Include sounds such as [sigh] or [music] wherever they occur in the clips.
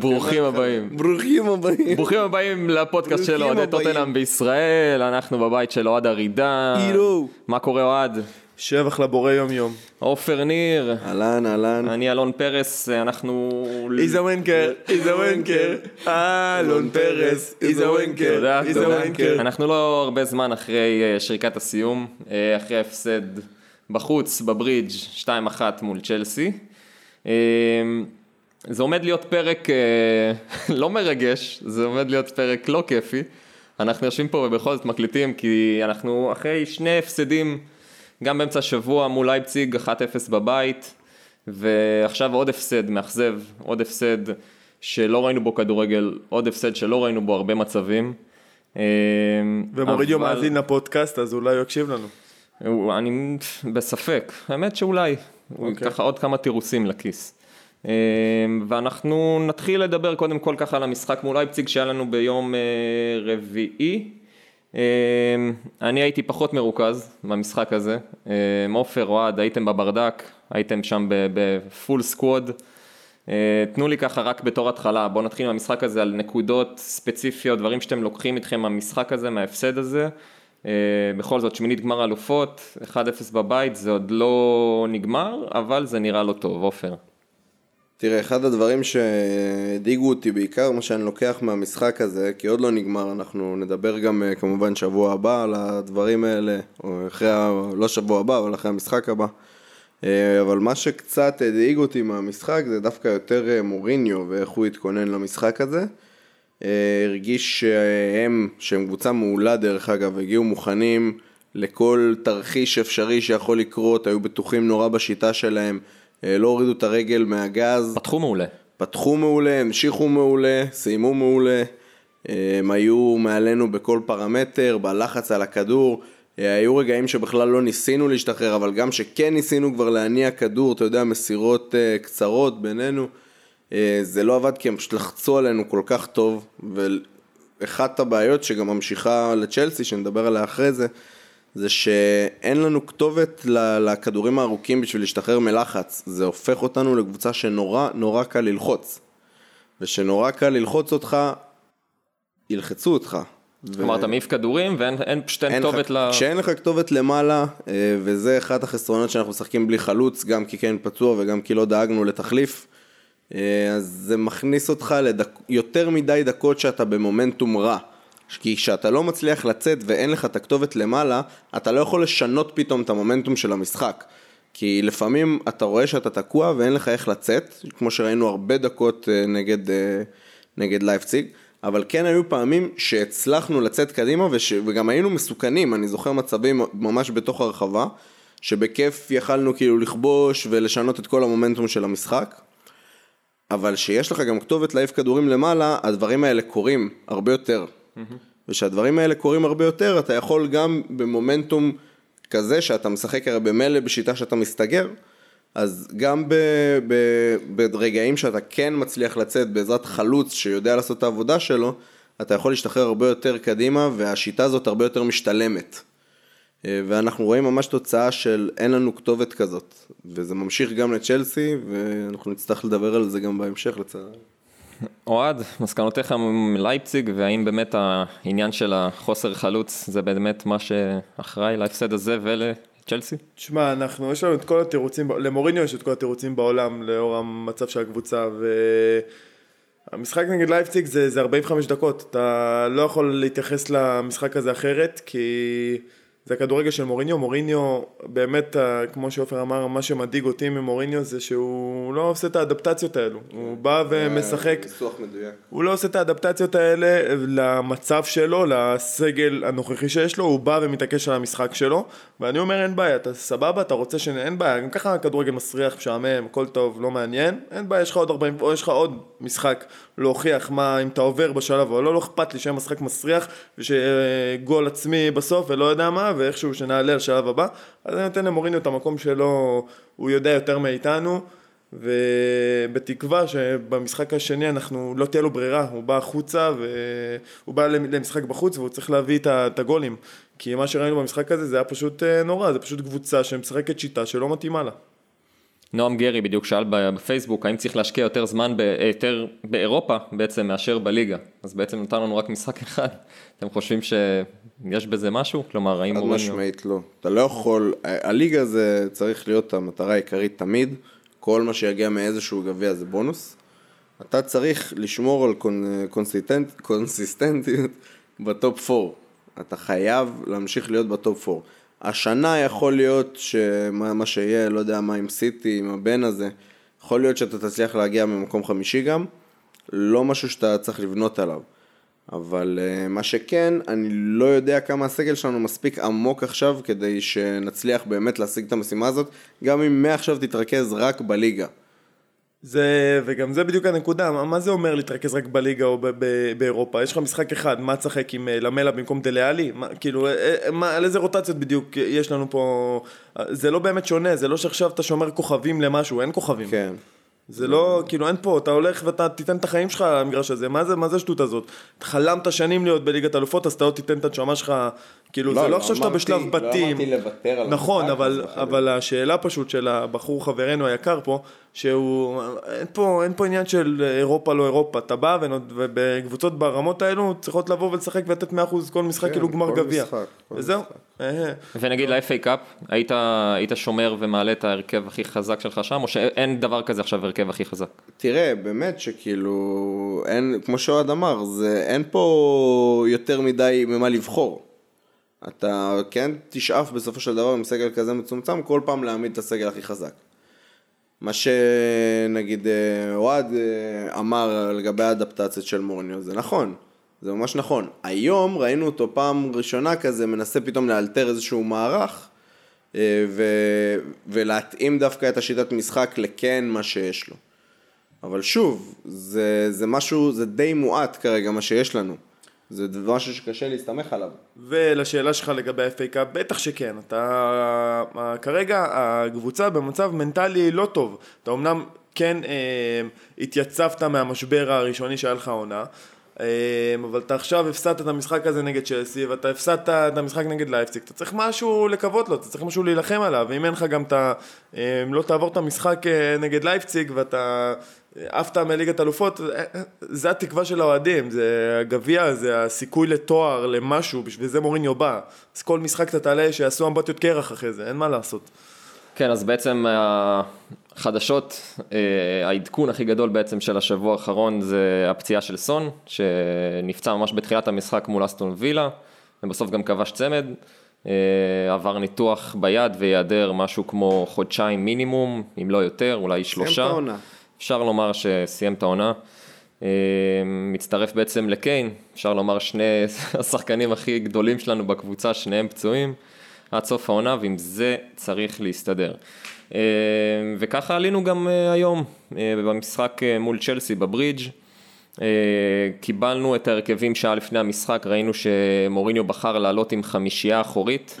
ברוכים הבאים. ברוכים הבאים. ברוכים הבאים לפודקאסט של אוהדי. טוטנאם בישראל, אנחנו בבית של אוהד ארידן. הירו. מה קורה אוהד? שבח לבורא יום יום. עופר ניר. אהלן, אהלן. אני אלון פרס, אנחנו... איזה ונקר, איזה ונקר, אלון פרס, איזה ונקר, תודה, איזה תודה. אנחנו לא הרבה זמן אחרי אה, שריקת הסיום, אה, אחרי ההפסד בחוץ, בברידג' 2-1 מול צ'לסי. זה עומד להיות פרק אה, [laughs] לא מרגש, זה עומד להיות פרק לא כיפי. אנחנו יושבים פה ובכל זאת מקליטים כי אנחנו אחרי שני הפסדים, גם באמצע השבוע מול לייפציג 1-0 בבית, ועכשיו עוד הפסד מאכזב, עוד הפסד שלא ראינו בו כדורגל, עוד הפסד שלא ראינו בו הרבה מצבים. אה, ומורידיו אבל- מאזין לפודקאסט, אז אולי הוא יקשיב לנו. הוא- אני בספק, האמת שאולי, הוא אוקיי. ככה עוד כמה תירוצים לכיס. אה, ואנחנו נתחיל לדבר קודם כל ככה על המשחק מול אייפציג שהיה לנו ביום אה, רביעי. אה, אני הייתי פחות מרוכז במשחק הזה, אה, עופר, אוהד, הייתם בברדק, הייתם שם בפול סקווד. אה, תנו לי ככה רק בתור התחלה, בואו נתחיל עם המשחק הזה על נקודות ספציפיות, דברים שאתם לוקחים איתכם מהמשחק הזה, מההפסד הזה. אה, בכל זאת, שמינית גמר אלופות, 1-0 בבית, זה עוד לא נגמר, אבל זה נראה לא טוב, עופר. תראה, אחד הדברים שהדאיגו אותי בעיקר, מה שאני לוקח מהמשחק הזה, כי עוד לא נגמר, אנחנו נדבר גם אה, כמובן שבוע הבא על הדברים האלה, או אחרי, לא שבוע הבא, אבל אחרי המשחק הבא. אה, אבל מה שקצת הדאיג אותי מהמשחק זה דווקא יותר אה, מוריניו ואיך הוא התכונן למשחק הזה. הרגיש שהם, שהם קבוצה מעולה דרך אגב, הגיעו מוכנים לכל תרחיש אפשרי שיכול לקרות, היו בטוחים נורא בשיטה שלהם, לא הורידו את הרגל מהגז. פתחו מעולה. פתחו מעולה, המשיכו מעולה, סיימו מעולה, אה, הם היו מעלינו בכל פרמטר, בלחץ על הכדור, אה, היו רגעים שבכלל לא ניסינו להשתחרר, אבל גם שכן ניסינו כבר להניע כדור, אתה יודע, מסירות אה, קצרות בינינו, אה, זה לא עבד כי הם פשוט לחצו עלינו כל כך טוב, ואחת הבעיות שגם ממשיכה לצ'לסי, שנדבר עליה אחרי זה, זה שאין לנו כתובת לכדורים הארוכים בשביל להשתחרר מלחץ. זה הופך אותנו לקבוצה שנורא נורא קל ללחוץ. ושנורא קל ללחוץ אותך, ילחצו אותך. ו- כלומר, אתה מעיף כדורים ואין אין- פשוט אין כתובת ל... כשאין לך כתובת למעלה, אה, וזה אחד החסרונות שאנחנו משחקים בלי חלוץ, גם כי כן פצוע וגם כי לא דאגנו לתחליף, אה, אז זה מכניס אותך ליותר מדי דקות שאתה במומנטום רע. כי כשאתה לא מצליח לצאת ואין לך את הכתובת למעלה, אתה לא יכול לשנות פתאום את המומנטום של המשחק. כי לפעמים אתה רואה שאתה תקוע ואין לך איך לצאת, כמו שראינו הרבה דקות אה, נגד, אה, נגד לייפציג, אבל כן היו פעמים שהצלחנו לצאת קדימה וש... וגם היינו מסוכנים, אני זוכר מצבים ממש בתוך הרחבה, שבכיף יכלנו כאילו לכבוש ולשנות את כל המומנטום של המשחק. אבל שיש לך גם כתובת להעיף כדורים למעלה, הדברים האלה קורים הרבה יותר. ושהדברים האלה קורים הרבה יותר, אתה יכול גם במומנטום כזה שאתה משחק הרי במילא בשיטה שאתה מסתגר, אז גם ב, ב, ברגעים שאתה כן מצליח לצאת בעזרת חלוץ שיודע לעשות את העבודה שלו, אתה יכול להשתחרר הרבה יותר קדימה והשיטה הזאת הרבה יותר משתלמת. אה, ואנחנו רואים ממש תוצאה של אין לנו כתובת כזאת, וזה ממשיך גם לצ'לסי, ואנחנו נצטרך לדבר על זה גם בהמשך לצערי. אוהד, מסקנותיך מלייפציג, והאם באמת העניין של החוסר חלוץ זה באמת מה שאחראי להפסד הזה ולצ'לסי? תשמע, אנחנו, יש לנו את כל התירוצים, למוריניו יש את כל התירוצים בעולם לאור המצב של הקבוצה, והמשחק נגד לייפציג זה, זה 45 דקות, אתה לא יכול להתייחס למשחק הזה אחרת, כי זה הכדורגל של מוריניו, מוריניו באמת, כמו שעופר אמר, מה שמדאיג אותי ממוריניו זה שהוא לא עושה את האדפטציות האלו, הוא בא ומשחק. ניסוח מדויק. הוא לא עושה את האדפטציות האלה למצב שלו, לסגל הנוכחי שיש לו, הוא בא ומתעקש על המשחק שלו, ואני אומר אין בעיה, אתה סבבה, אתה רוצה ש... אין בעיה, גם ככה הכדורגל מסריח, משעמם, הכל טוב, לא מעניין, אין בעיה, יש לך עוד 40, או יש לך עוד משחק להוכיח מה, אם אתה עובר בשלב, או לא, לא אכפת לי שיהיה משחק מסריח, ושגול עצמי בסוף, ולא יודע מה, ואיכשהו שנעלה לשלב הבא, אז אני נותן למוריניו את המקום שלו, הוא יודע יותר מאיתנו. ובתקווה שבמשחק השני אנחנו, לא תהיה לו ברירה, הוא בא החוצה והוא בא למשחק בחוץ והוא צריך להביא את הגולים כי מה שראינו במשחק הזה זה היה פשוט אה, נורא, זה פשוט קבוצה שמשחקת שיטה שלא מתאימה לה נועם גרי בדיוק שאל בפייסבוק האם צריך להשקיע יותר זמן, ב, יותר באירופה בעצם מאשר בליגה. אז בעצם נתן לנו רק משחק [laughs] אחד. אתם חושבים שיש בזה משהו? כלומר, האם ז'וזה מוריניו... משמעית לא. אתה לא יכול, הליגה זה צריך להיות המטרה העיקרית תמיד, כל מה שיגיע מאיזשהו גביע זה בונוס. אתה צריך לשמור על con... consistent... קונסיסטנטיות [laughs] ב top 4. אתה חייב להמשיך להיות ב top 4. השנה יכול להיות שמה מה שיהיה, לא יודע מה עם סיטי, עם ה ban הזה, יכול להיות שאתה תצליח להגיע ממקום חמישי גם, לא משהו שאתה צריך לבנות עליו. אבל uh, מה שכן, אני לא יודע כמה הסגל שלנו מספיק עמוק עכשיו כדי שנצליח באמת להשיג את המשימה הזאת, גם אם מעכשיו תתרכז רק בליגה. זה, וגם זה בדיוק הנקודה, מה, מה זה אומר להתרכז רק בליגה או ב, ב, באירופה? יש לך משחק אחד, מה תשחק עם אה, למלה במקום דליאלי? מה, כאילו, אה, מה, על איזה רוטציות בדיוק יש לנו פה? זה לא באמת שונה, זה לא שעכשיו אתה שומר כוכבים למשהו, אין כוכבים. כן. זה לא, כאילו אין פה, אתה הולך ואתה תיתן את החיים שלך למגרש הזה, מה זה, מה זה השטות הזאת? חלמת שנים להיות בליגת אלופות, אז אתה לא תיתן את הנשמה שלך, כאילו לא, זה לא לא עכשיו שאתה בשלב לא בתים. אמרתי לוותר על נכון, אבל. אבל השאלה פשוט של הבחור חברנו היקר פה, שהוא, אין פה, אין פה עניין של אירופה לא אירופה, אתה בא ובקבוצות ברמות האלו צריכות לבוא ולשחק ולתת 100% כל משחק כן, כאילו גמר גביע. וזהו. משחק. אה, ונגיד ל-FA קאפ, היית, היית שומר ומעלה את ההרכב הכי חזק שלך שם, או שאין דבר כזה עכשיו הרכב הכי חזק? תראה, באמת שכאילו, אין, כמו שאוהד אמר, זה, אין פה יותר מדי ממה לבחור. אתה כן תשאף בסופו של דבר עם סגל כזה מצומצם, כל פעם להעמיד את הסגל הכי חזק. מה שנגיד אה, אוהד אה, אמר לגבי האדפטציות של מוריניו, זה נכון, זה ממש נכון. היום ראינו אותו פעם ראשונה כזה, מנסה פתאום לאלתר איזשהו מערך, אה, ו... ולהתאים דווקא את השיטת משחק לכן מה שיש לו. אבל שוב, זה, זה משהו, זה די מועט כרגע מה שיש לנו. זה משהו שקשה להסתמך עליו. ולשאלה שלך לגבי ה-FA קאפ, בטח שכן. אתה... כרגע הקבוצה במצב מנטלי לא טוב. אתה אמנם כן אה, התייצבת מהמשבר הראשוני שהיה לך העונה, אה, אבל אתה עכשיו הפסדת את המשחק הזה נגד צ'לסי, ואתה הפסדת את המשחק נגד לייפציג. אתה צריך משהו לקוות לו, אתה צריך משהו להילחם עליו, ואם אין לך גם את ה... אה, אם לא תעבור את המשחק אה, נגד לייפציג ואתה... עפת מליגת אלופות, אה, אה, זה התקווה של האוהדים, זה הגביע, זה הסיכוי לתואר, למשהו, בשביל זה מוריניו בא. אז כל משחק אתה תעלה שיעשו אמבטיות קרח אחרי זה, אין מה לעשות. כן, אז בעצם החדשות, אה, העדכון הכי גדול בעצם של השבוע האחרון זה הפציעה של סון, שנפצע ממש בתחילת המשחק מול אסטון וילה, ובסוף גם כבש צמד, אה, עבר ניתוח ביד וייעדר משהו כמו חודשיים מינימום, אם לא יותר, אולי שלושה. את העונה. אפשר לומר שסיים את העונה. אה, מצטרף בעצם לקיין, אפשר לומר שני [laughs] השחקנים הכי גדולים שלנו בקבוצה, שניהם פצועים עד סוף העונה, ועם זה צריך להסתדר. אה, וככה עלינו גם אה, היום, במשחק מול צ'לסי בברידג'. קיבלנו את ההרכבים שעה לפני המשחק, ראינו שמוריניו בחר לעלות עם חמישייה אחורית.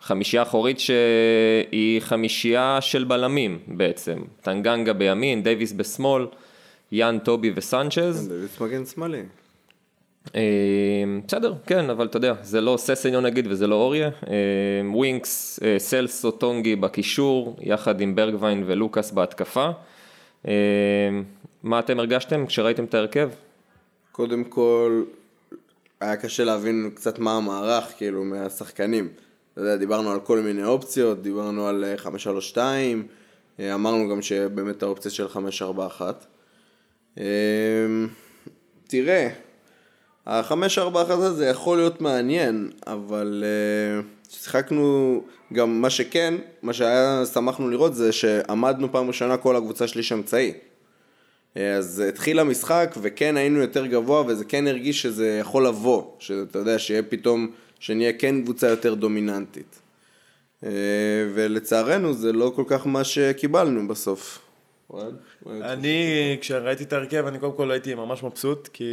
חמישייה אחורית שהיא חמישייה של בלמים בעצם. טנגנגה בימין, דייוויס בשמאל, יאן טובי וסנצ'ז. דוידס מגן שמאלי. אה, בסדר, כן, אבל אתה יודע, זה לא ססניון נגיד וזה לא אוריה. אה, ווינקס, אה, סלסו טונגי בקישור, יחד עם ברגווין ולוקאס בהתקפה. מה אתם הרגשתם כשראיתם את ההרכב? קודם כל, היה קשה להבין קצת מה המערך, כאילו, מהשחקנים. יודע, דיברנו על כל מיני אופציות, דיברנו על אה, 532, אה, אמרנו גם שבאמת האופציה של 541. אה, תראה, ה-541 הזה יכול להיות מעניין, אבל אה, שיחקנו, גם מה שכן, מה שהיה, שמחנו לראות זה שעמדנו פעם ראשונה כל הקבוצה שליש אמצעי. אז התחיל המשחק וכן היינו יותר גבוה וזה כן הרגיש שזה יכול לבוא, שאתה יודע, שיהיה פתאום, שנהיה כן קבוצה יותר דומיננטית. אה, ולצערנו זה לא כל כך מה שקיבלנו בסוף. אני, כשראיתי את ההרכב, אני קודם כל הייתי ממש מבסוט, כי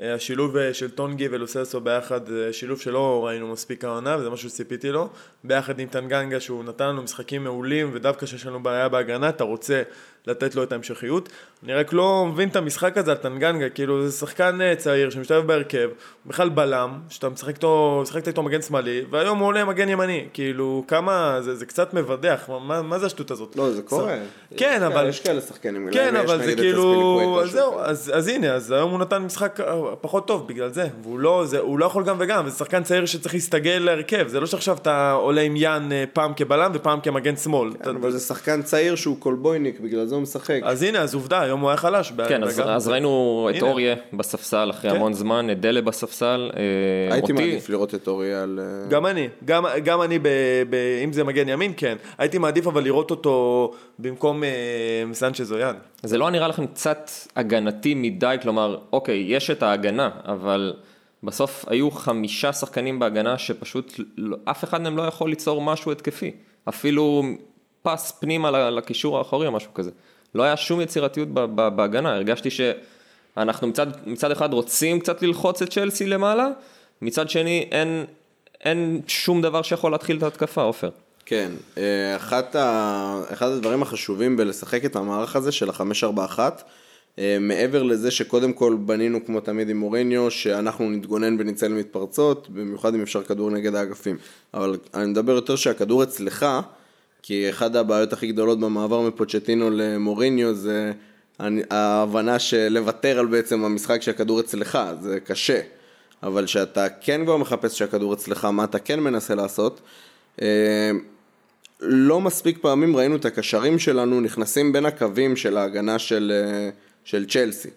אה, השילוב אה, של טונגי ולוסלסו ביחד, שילוב שלא ראינו מספיק העונה, וזה משהו שציפיתי לו. ביחד עם טנגנגה, שהוא נתן לנו משחקים מעולים, ודווקא כשיש לנו בעיה בהגנה, אתה רוצה לתת לו את ההמשכיות. אני רק לא מבין את המשחק הזה על טנגנגה, כאילו זה שחקן אה, צעיר שמשתלב בהרכב, בכלל בלם, שאתה משחק איתו, משחקת איתו מגן שמאלי, והיום הוא עולה מגן ימני, כאילו כמה, זה, זה קצת מבדח, מה, מה זה השטות הזאת? לא, זה קורה. כן, יש אבל... יש כאלה שחקנים. כן, אבל זה כאילו, אז זהו. אז, אז הנה, אז היום הוא נתן משחק אה, פחות טוב בגלל זה, והוא לא, זה, הוא לא יכול גם וגם, זה שחקן צעיר שצריך להסתגל להרכב, זה לא שעכשיו אתה עולה עם יאן אה, פעם כבלם ופעם כמגן שמאל. אתה- כן, אבל זה שחקן צעיר שהוא קולבויניק, בגלל זה הוא משחק. אז הנה, אז עובדה, היום הוא היה חלש. כן, אז. אז ראינו את הנה. אוריה בספסל אחרי כן. המון זמן, את דלה בספסל. אה, הייתי אותי- מעדיף לראות את אוריה על... אה, גם אני, גם, גם אני, ב, ב, אם זה מגן ימין, כן. הייתי מעדיף אבל לראות אותו במקום אה, סנצ'ז אויאן. זה לא נראה לכם קצת הגנתי מדי, כלומר, אוקיי, יש את ההגנה, אבל בסוף היו חמישה שחקנים בהגנה שפשוט לא, אף אחד מהם לא יכול ליצור משהו התקפי. אפילו פס פנימה לקישור האחורי או משהו כזה. לא היה שום יצירתיות בהגנה, הרגשתי שאנחנו מצד, מצד אחד רוצים קצת ללחוץ את צ'לסי למעלה, מצד שני אין, אין שום דבר שיכול להתחיל את ההתקפה, עופר. כן, אה, אחת ה... אחד הדברים החשובים בלשחק את המערך הזה של ה-541, אה, מעבר לזה שקודם כל בנינו כמו תמיד עם מוריניו, שאנחנו נתגונן ונצא למתפרצות, במיוחד אם אפשר כדור נגד האגפים. אבל אני מדבר יותר שהכדור אצלך, כי אחת הבעיות הכי גדולות במעבר מפוצ'טינו למוריניו זה ההבנה של לוותר על בעצם המשחק שהכדור אצלך, זה קשה. אבל שאתה כן כבר מחפש שהכדור אצלך, מה אתה כן מנסה לעשות. אה, לא מספיק פעמים ראינו את הקשרים שלנו נכנסים בין הקווים של ההגנה של, אה, של צ'לסי.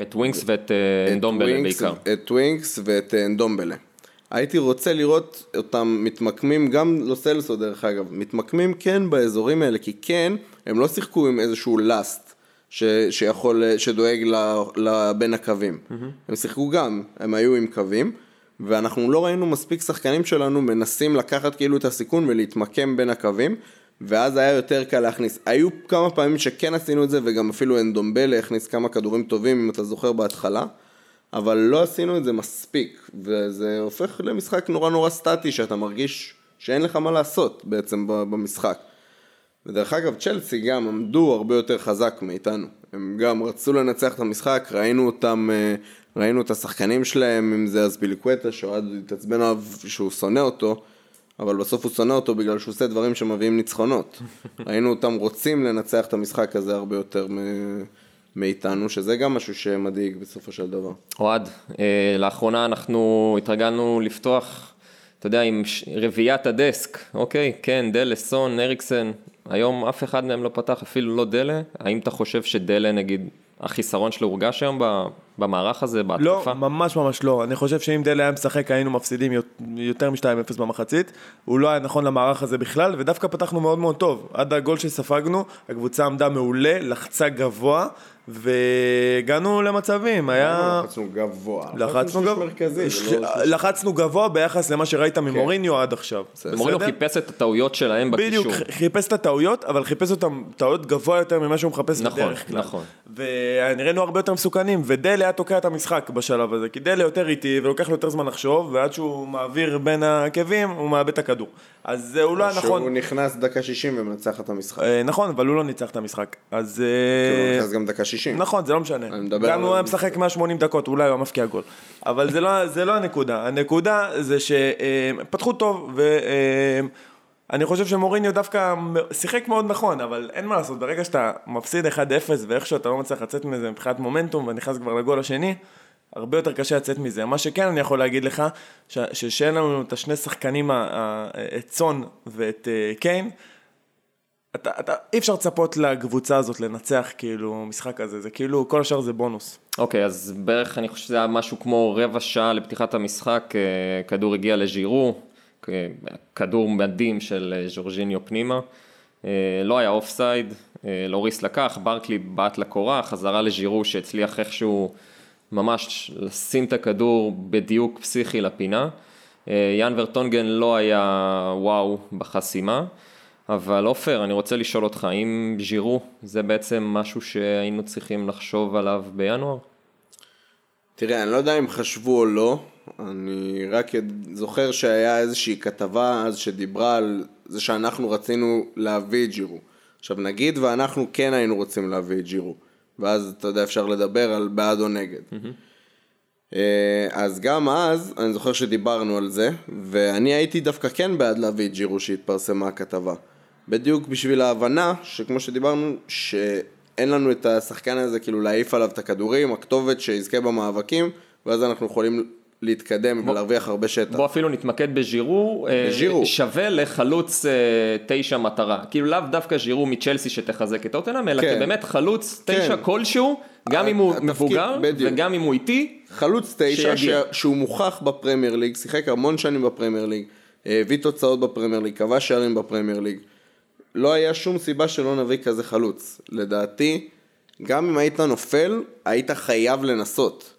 את ווינקס ואת אה, אנדומבלה בעיקר. את ווינקס ואת אנדומבלה. הייתי רוצה לראות אותם מתמקמים, גם לוסלסו דרך אגב, מתמקמים כן באזורים האלה, כי כן, הם לא שיחקו עם איזשהו last ש, שיכול, שדואג ל, ל, בין הקווים. הם שיחקו גם, הם היו עם קווים, ואנחנו לא ראינו מספיק שחקנים שלנו מנסים לקחת כאילו את הסיכון ולהתמקם בין הקווים, ואז היה יותר קל להכניס. היו כמה פעמים שכן עשינו את זה, וגם אפילו אנדומבלה הכניס כמה כדורים טובים, אם אתה זוכר בהתחלה. אבל לא עשינו את זה מספיק, וזה הופך למשחק נורא נורא סטטי, שאתה מרגיש שאין לך מה לעשות בעצם במשחק. ודרך אגב, צ'לסי גם עמדו הרבה יותר חזק מאיתנו. הם גם רצו לנצח את המשחק, ראינו אותם, אה, ראינו את השחקנים שלהם, אם זה אספיליקווטה, שאוהד התעצבן עליו שהוא שונא אותו, אבל בסוף הוא שונא אותו בגלל שהוא עושה דברים שמביאים ניצחונות. [laughs] ראינו אותם רוצים לנצח את המשחק הזה הרבה יותר מ- מאיתנו, שזה גם משהו שמדאיג בסופו של דבר. אוהד, אה, לאחרונה אנחנו התרגלנו לפתוח, אתה יודע, עם ש- רביעיית הדסק, אוקיי? כן, דלה, סון, אריקסן, היום אף אחד מהם לא פתח, אפילו לא דלה. האם אתה חושב שדלה, נגיד, החיסרון שלו הורגש היום ב- במערך הזה, בהתקפה? לא, ממש ממש לא. אני חושב שאם דלה היה משחק היינו מפסידים יות- יותר מ-2-0 במחצית. הוא לא היה נכון למערך הזה בכלל, ודווקא פתחנו מאוד מאוד טוב. עד הגול שספגנו, הקבוצה עמדה מעולה, לחצה גבוה, והגענו למצבים. היה... לחצנו גבוה. לחצנו גבוה, לא לחצנו גבוה ביחס למה שראית ממוריניו עד עכשיו. מורינו בסדר? חיפש את הטעויות שלהם בדיוק, בקישור. ח- חיפש את הטעויות, אבל חיפש אותן טעויות גבוה יותר ממה שהוא מחפש נכון, בדרך כלל. נכון. ונראינו הרבה יותר מסוכנים, ודלה היה תוקע את המשחק בשלב הזה, כי דלה יותר איטי ולוקח לו יותר זמן לחשוב, ועד שהוא מעביר בין העקבים, הוא מאבד את הכדור. אז זה הוא לא היה שהוא נכון. נכנס דקה 60 ומנצח את המשחק. אה, נכון, אבל הוא לא ניצח את המשחק. אז... כאילו, אה, הוא נכנס גם דקה 60. נכון, זה לא משנה. אני מדבר גם על- הוא היה משחק 180 דקות, אולי הוא היה מפקיע גול. אבל זה לא, זה לא הנקודה. הנקודה זה שפתחו טוב, ואני חושב שמוריניו דווקא שיחק מאוד נכון, אבל אין מה לעשות, ברגע שאתה מפסיד 1-0 ואיכשהו אתה לא מצליח לצאת מזה מבחינת מומנטום ונכנס כבר לגול השני, הרבה יותר קשה לצאת מזה. מה שכן אני יכול להגיד לך, ש- ששאין לנו את השני שחקנים, את סון ואת אה, קיין, אתה, אתה, אי אפשר לצפות לקבוצה הזאת לנצח כאילו משחק כזה, זה כאילו כל השאר זה בונוס. אוקיי, אז בערך אני חושב שזה היה משהו כמו רבע שעה לפתיחת המשחק, אה, כדור הגיע לז'ירו, אה, כדור מדהים של אה, ז'ורג'יניו פנימה, לא היה offside, לוריס לקח, ברקלי בעט לקורה, חזרה לז'ירו שהצליח איכשהו ממש לשים את הכדור בדיוק פסיכי לפינה. יאן ורטונגן לא היה וואו בחסימה. אבל עופר, אני רוצה לשאול אותך, האם ז'ירו זה בעצם משהו שהיינו צריכים לחשוב עליו בינואר? תראה, אני לא יודע אם חשבו או לא, אני רק זוכר שהיה איזושהי כתבה אז שדיברה על זה שאנחנו רצינו להביא את ג'ירו. עכשיו נגיד ואנחנו כן היינו רוצים להביא את ג'ירו, ואז אתה יודע אפשר לדבר על בעד או נגד. אה, אז גם אז, אני זוכר שדיברנו על זה, ואני הייתי דווקא כן בעד להביא את ג'ירו שהתפרסמה הכתבה. בדיוק בשביל ההבנה, שכמו שדיברנו, שאין לנו את השחקן הזה כאילו להעיף עליו את הכדורים, הכתובת שיזכה במאבקים, ואז אנחנו יכולים להתקדם ולהרוויח הרבה שטח. בוא אפילו נתמקד בז'ירו, אה, בז'ירו. שווה לחלוץ אה, תשע מטרה, כאילו לאו דווקא ז'ירו מצ'לסי שתחזק את טוטנאם, אלא כן. כבאמת חלוץ תשע כן. כלשהו, גם אם הוא מבוגר בדיוק. וגם אם הוא איטי, חלוץ תשע ש... שהוא מוכח בפרמייר ליג, שיחק המון שנים בפרמייר ליג, אה, הביא תוצאות בפרמייר ליג, כבש שערים בפרמייר ליג. לא היה שום סיבה שלא נביא כזה חלוץ. לדעתי, גם אם היית נופל, היית חייב לנסות.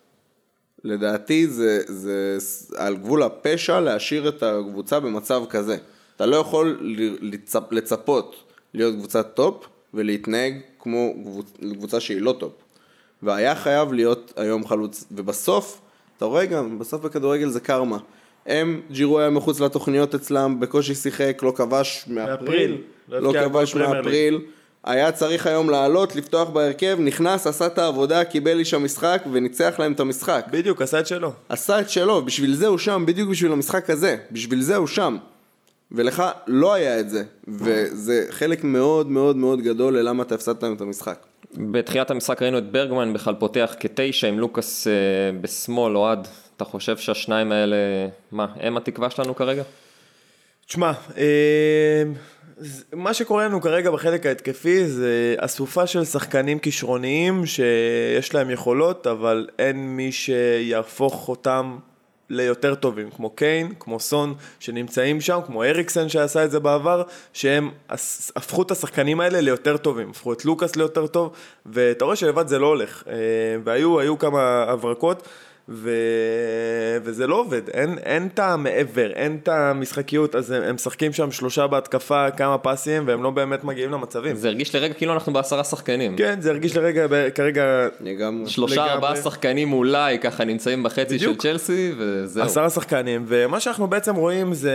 לדעתי זה, זה על גבול הפשע להשאיר את הקבוצה במצב כזה. אתה לא יכול לצפ, לצפות להיות קבוצת top ולהתנהג כמו קבוצ, קבוצה שהיא לא טופ. והיה חייב להיות היום חלוץ, ובסוף, אתה רואה גם, בסוף בכדורגל זה קרמה. הם, ג'ירו היה מחוץ לתוכניות אצלם, בקושי שיחק, לא כבש מאפריל, מאפריל. לא לא כבש. מאפריל, היה צריך היום לעלות, לפתוח בהרכב, נכנס, עשה את העבודה, קיבל איש המשחק וניצח להם את המשחק. בדיוק, עשה את שלו. עשה את שלו, בשביל זה הוא שם, בדיוק בשביל המשחק הזה, בשביל זה הוא שם. ולך לא היה את זה, וזה חלק מאוד מאוד מאוד גדול ללמה אתה הפסדת היום את המשחק. בתחילת המשחק ראינו את ברגמן בכלל פותח כתשע עם לוקאס אה, בשמאל, אוהד, אתה חושב שהשניים האלה, מה, הם התקווה שלנו כרגע? תשמע, אה, מה שקורה לנו כרגע בחלק ההתקפי זה אסופה של שחקנים כישרוניים שיש להם יכולות, אבל אין מי שיהפוך אותם ליותר טובים, כמו קיין, כמו סון, שנמצאים שם, כמו אריקסן שעשה את זה בעבר, שהם הפכו את השחקנים האלה ליותר טובים, הפכו את לוקאס ליותר טוב, ואתה רואה שלבד זה לא הולך. אה, והיו היו כמה הברקות. ו... וזה לא עובד, אין, אין את המעבר, אין את המשחקיות, אז הם, הם משחקים שם שלושה בהתקפה, כמה פסים, והם לא באמת מגיעים למצבים. זה הרגיש לרגע כאילו אנחנו בעשרה שחקנים. כן, זה הרגיש לרגע, ב- כרגע, גם... שלושה לגמרי. ארבעה שחקנים אולי ככה נמצאים בחצי של בדיוק. צ'לסי וזהו. עשרה שחקנים, ומה שאנחנו בעצם רואים זה,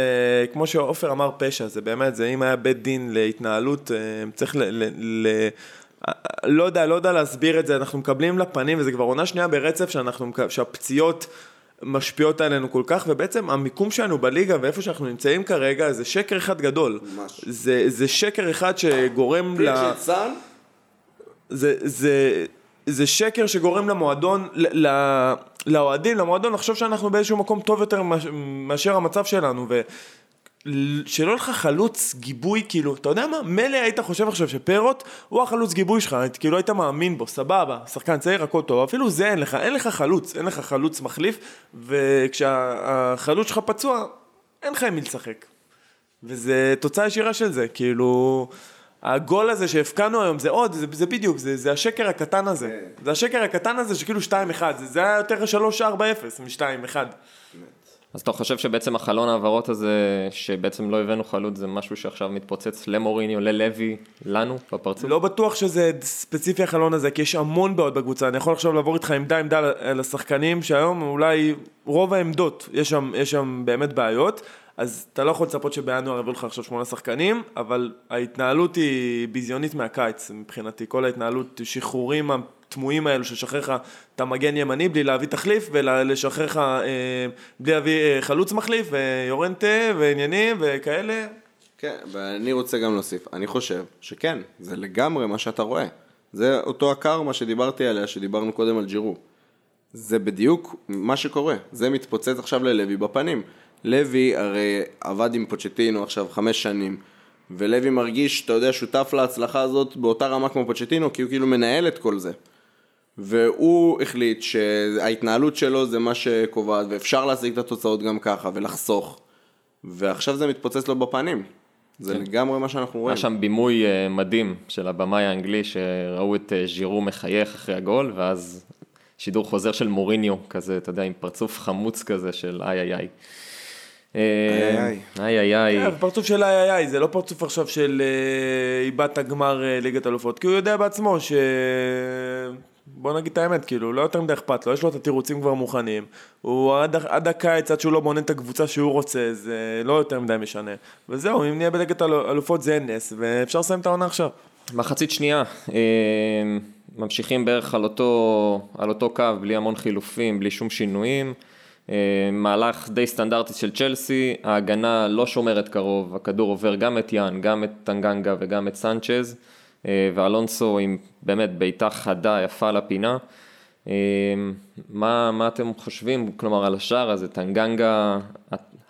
כמו שעופר אמר, פשע, זה באמת, זה אם היה בית דין להתנהלות, אה, צריך ל... ל, ל לא יודע, לא יודע להסביר את זה, אנחנו מקבלים לפנים, וזה כבר עונה שנייה ברצף שאנחנו, שהפציעות משפיעות עלינו כל כך, ובעצם המיקום שלנו בליגה ואיפה שאנחנו נמצאים כרגע זה שקר אחד גדול. ממש. זה, זה שקר אחד שגורם ל... סאן? זה, זה, זה שקר שגורם למועדון, ל- ל- לאוהדים, למועדון, לחשוב שאנחנו באיזשהו מקום טוב יותר מאשר המצב שלנו, ושלא לך חלוץ גיבוי, כאילו, אתה יודע מה? מילא היית חושב עכשיו שפרוט הוא החלוץ גיבוי שלך, כאילו היית מאמין בו, סבבה, שחקן צעיר, הכל טוב, אפילו זה אין לך, אין לך חלוץ, אין לך חלוץ מחליף, וכשהחלוץ שלך פצוע, אין לך עם מי לשחק. וזה תוצאה ישירה של זה, כאילו... הגול הזה שהפקענו היום זה עוד, זה, זה בדיוק, זה, זה השקר הקטן הזה. כן. זה השקר הקטן הזה שכאילו 2-1, זה, זה היה יותר 3-4-0 מ-2-1. אז אתה חושב שבעצם החלון העברות הזה, שבעצם לא הבאנו חלוץ, זה משהו שעכשיו מתפוצץ למוריניו, ללוי, לנו, בפרצוף? לא בטוח שזה ספציפי החלון הזה, כי יש המון בעיות בקבוצה. אני יכול עכשיו לעבור איתך עמדה עמדה על השחקנים, שהיום אולי רוב העמדות, יש שם, יש שם באמת בעיות. אז אתה לא יכול לצפות שבינואר יביאו לך עכשיו שמונה שחקנים, אבל ההתנהלות היא ביזיונית מהקיץ מבחינתי. כל ההתנהלות, שחרורים התמוהים האלו, ששחרר לך את המגן ימני בלי להביא תחליף, ולשחרר לך אה, בלי להביא אה, חלוץ מחליף, ויורנטה, ועניינים, וכאלה. כן, ואני רוצה גם להוסיף, אני חושב שכן, זה לגמרי מה שאתה רואה. זה אותו הקרמה שדיברתי עליה, שדיברנו קודם על ג'ירו. זה בדיוק מה שקורה, זה מתפוצץ עכשיו ללוי בפנים. לוי הרי עבד עם פוצ'טינו עכשיו חמש שנים, ולוי מרגיש, אתה יודע, שותף להצלחה הזאת באותה רמה כמו פוצ'טינו, כי הוא כאילו מנהל את כל זה. והוא החליט שההתנהלות שלו זה מה שקובעת, ואפשר להשיג את התוצאות גם ככה, ולחסוך. ועכשיו זה מתפוצץ לו בפנים. זה לגמרי מה שאנחנו רואים. היה שם בימוי אה, מדהים של הבמאי האנגלי, שראו את אה, ז'ירו מחייך אחרי הגול, ואז שידור חוזר של מוריניו, כזה, אתה יודע, עם פרצוף חמוץ כזה של איי איי איי. אה, איי איי איי איי. כן, פרצוף של איי איי איי, זה לא פרצוף עכשיו של איבדת גמר אה, ליגת אלופות, כי הוא יודע בעצמו ש... בוא נגיד את האמת, כאילו, לא יותר מדי אכפת לו, יש לו את התירוצים כבר מוכנים. הוא עד, עד הקיץ, עד שהוא לא בונה את הקבוצה שהוא רוצה, זה לא יותר מדי משנה. וזהו, אם נהיה בליגת אל- אלופות זה נס, ואפשר לסיים את העונה עכשיו. מחצית שנייה, אה, ממשיכים בערך על אותו, על אותו קו, בלי המון חילופים, בלי שום שינויים. אה, מהלך די סטנדרטי של צ'לסי, ההגנה לא שומרת קרוב, הכדור עובר גם את יאן, גם את טנגנגה וגם את סנצ'ז, ואלונסו עם באמת בעיטה חדה, יפה לפינה. אה, מה, מה אתם חושבים, כלומר, על השער הזה, טנגנגה,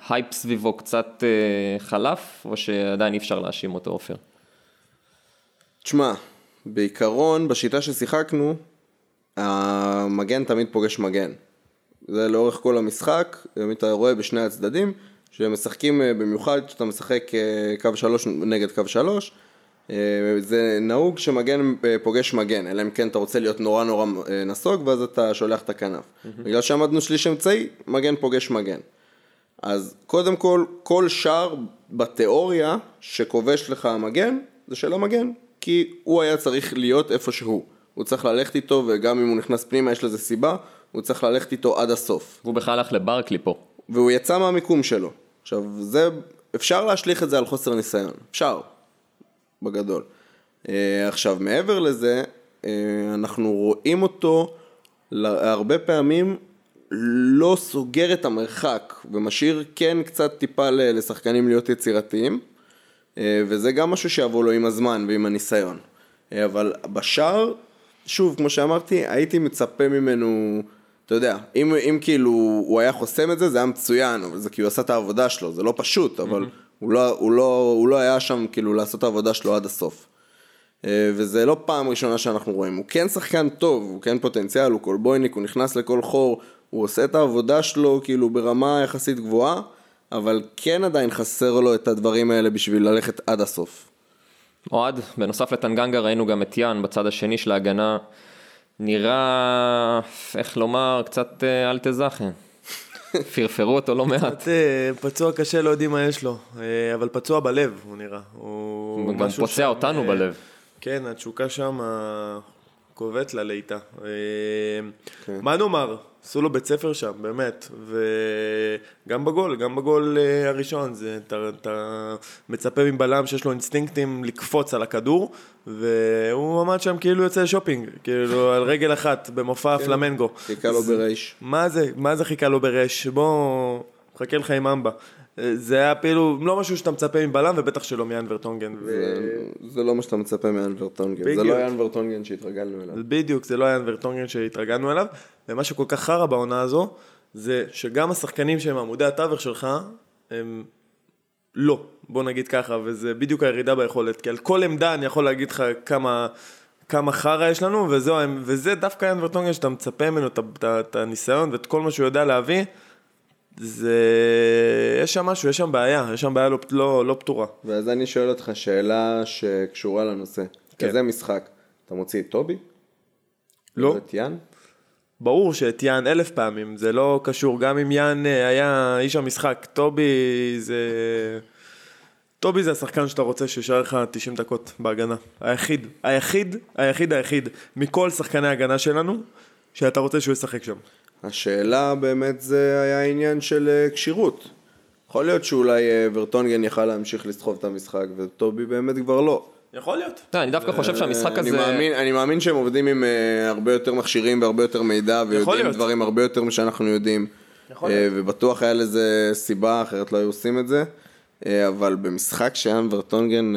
ההייפ סביבו קצת חלף, או שעדיין אי אפשר להאשים אותו, עופר? תשמע, בעיקרון, בשיטה ששיחקנו, המגן תמיד פוגש מגן. זה לאורך כל המשחק, אם אתה רואה בשני הצדדים, שהם משחקים אה, במיוחד כשאתה משחק אה, קו שלוש נגד קו שלוש, אה, זה נהוג שמגן פוגש מגן, אלא אם כן אתה רוצה להיות נורא נורא נסוג ואז אתה שולח את הכנף. Mm-hmm. בגלל שעמדנו שליש אמצעי, מגן פוגש מגן. אז קודם כל, כל שער בתיאוריה שכובש לך המגן, זה של המגן, כי הוא היה צריך להיות איפה שהוא. הוא צריך ללכת איתו, וגם אם הוא נכנס פנימה יש לזה סיבה, הוא צריך ללכת איתו עד הסוף. והוא בכלל הלך לברקלי פה. והוא יצא מהמיקום שלו. עכשיו, זה, אפשר להשליך את זה על חוסר ניסיון. אפשר, בגדול. אה, עכשיו, מעבר לזה, אה, אנחנו רואים אותו הרבה פעמים לא סוגר את המרחק, ומשאיר כן קצת טיפה לשחקנים להיות יצירתיים. אה, וזה גם משהו שיבוא לו עם הזמן ועם הניסיון. אבל בשער, שוב, כמו שאמרתי, הייתי מצפה ממנו, אתה יודע, אם, אם כאילו הוא היה חוסם את זה, זה היה מצוין, זה כי הוא עשה את העבודה שלו, זה לא פשוט, אבל mm-hmm. הוא, לא, הוא, לא, הוא לא היה שם כאילו לעשות את העבודה שלו עד הסוף. אה, וזה לא פעם ראשונה שאנחנו רואים, הוא כן שחקן טוב, הוא כן פוטנציאל, הוא קולבויניק, הוא נכנס לכל חור, הוא עושה את העבודה שלו כאילו ברמה יחסית גבוהה. אבל כן עדיין חסר לו את הדברים האלה בשביל ללכת עד הסוף. אוהד, בנוסף לטנגנגה ראינו גם את יאן בצד השני של ההגנה. נראה, איך לומר, קצת אה, אל תזכן. פרפרו אותו לא מעט. אה, פצוע קשה, לא יודעים מה יש לו, אה, אבל פצוע בלב הוא נראה. הוא גם פוצע אותנו בלב. כן, התשוקה שם כובט לליטה. כן. מה נאמר? עשו לו בית ספר שם, באמת, וגם בגול, גם בגול אה, הראשון, זה, אתה, אתה מצפה מבלם שיש לו אינסטינקטים לקפוץ על הכדור, והוא עמד שם כאילו יוצא לשופינג, כאילו על רגל אחת, במופע כן, פלמנגו. חיכה לו ברייש. מה זה, מה זה חיכה לו ברייש? בוא, חכה לך עם אמבה. זה היה כאילו לא משהו שאתה מצפה מבלם ובטח שלא מיאן ורטונגן. ו... זה לא מה שאתה מצפה בדיוק. זה לא יאן ורטונגן שהתרגלנו אליו. בדיוק, זה לא יאן ורטונגן שהתרגלנו אליו, ומה שכל כך חרא בעונה הזו, זה שגם השחקנים שהם עמודי התווך שלך, הם לא, בוא נגיד ככה, וזה בדיוק הירידה ביכולת, כי על כל עמדה אני יכול להגיד לך כמה... כמה חרא יש לנו, וזו, וזה דווקא יאן ורטונגן שאתה מצפה ממנו את הניסיון ואת כל מה שהוא יודע להביא. זה... יש שם משהו, יש שם בעיה, יש שם בעיה לא, לא, לא פתורה. ואז אני שואל אותך שאלה שקשורה לנושא. כן. כזה משחק, אתה מוציא את טובי? לא. את יאן? ברור שאת יאן אלף פעמים, זה לא קשור, גם אם יאן אה, היה איש המשחק, טובי זה... טובי זה השחקן שאתה רוצה שישאר לך 90 דקות בהגנה. היחיד, היחיד, היחיד, היחיד, מכל שחקני ההגנה שלנו, שאתה רוצה שהוא ישחק שם. השאלה באמת זה היה עניין של אה, כשירות. יכול להיות שאולי אה, ורטונגן יכל להמשיך לסחוב את המשחק וטובי באמת כבר לא. יכול להיות. לא, אני דווקא חושב שהמשחק הזה... אני מאמין שהם עובדים עם אה, הרבה יותר מכשירים והרבה יותר מידע ויודעים דברים הרבה יותר משאנחנו יודעים. יכול להיות. ובטוח היה לזה סיבה, אחרת לא היו עושים את זה. אבל במשחק שאן ורטונגן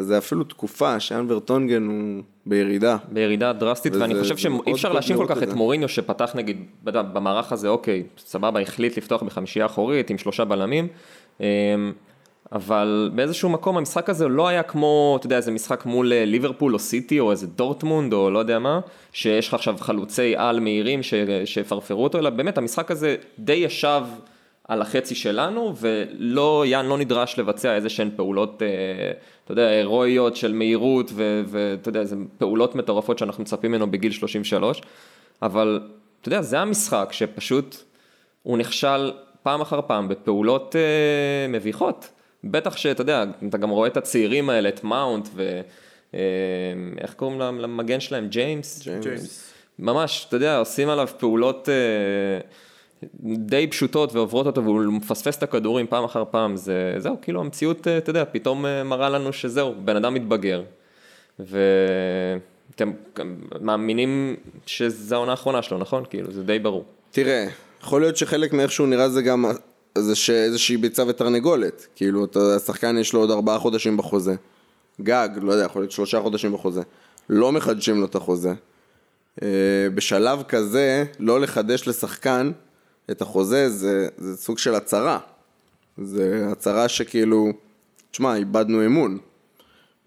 זה אפילו תקופה שאן ורטונגן הוא בירידה. בירידה דרסטית, ואני חושב שאי אפשר להאשים כל כך את מוריניו שפתח נגיד, במערך הזה, אוקיי, סבבה, החליט לפתוח בחמישייה אחורית עם שלושה בלמים, אמ, אבל באיזשהו מקום המשחק הזה לא היה כמו, אתה יודע, איזה משחק מול אה, ליברפול או סיטי או איזה דורטמונד או לא יודע מה, שיש לך עכשיו חלוצי על מהירים שיפרפרו אותו, אלא באמת המשחק הזה די ישב. על החצי שלנו, ולא, יאן לא נדרש לבצע איזה שהן פעולות, אה, אתה יודע, הירואיות של מהירות, ואתה יודע, זה פעולות מטורפות שאנחנו מצפים ממנו בגיל 33, אבל אתה יודע, זה המשחק שפשוט הוא נכשל פעם אחר פעם בפעולות אה, מביכות. בטח שאתה יודע, אתה גם רואה את הצעירים האלה, את מאונט, ואיך אה, קוראים למגן שלהם? ג'יימס? ג'יימס. ממש, אתה יודע, עושים עליו פעולות... אה, די פשוטות ועוברות אותו והוא מפספס את הכדורים פעם אחר פעם, זה, זהו, כאילו המציאות, אה, אתה יודע, פתאום אה, מראה לנו שזהו, בן אדם מתבגר. ואתם מאמינים שזו העונה האחרונה שלו, נכון? כאילו, זה די ברור. תראה, יכול להיות שחלק מאיך שהוא נראה זה גם זה שאיזושהי ביצה ותרנגולת. כאילו, אתה, השחקן יש לו עוד ארבעה חודשים בחוזה. גג, לא יודע, יכול להיות שלושה חודשים בחוזה. לא מחדשים לו את החוזה. אה, בשלב כזה, לא לחדש לשחקן את החוזה זה, זה סוג של הצהרה. זה הצהרה שכאילו, תשמע, איבדנו אמון.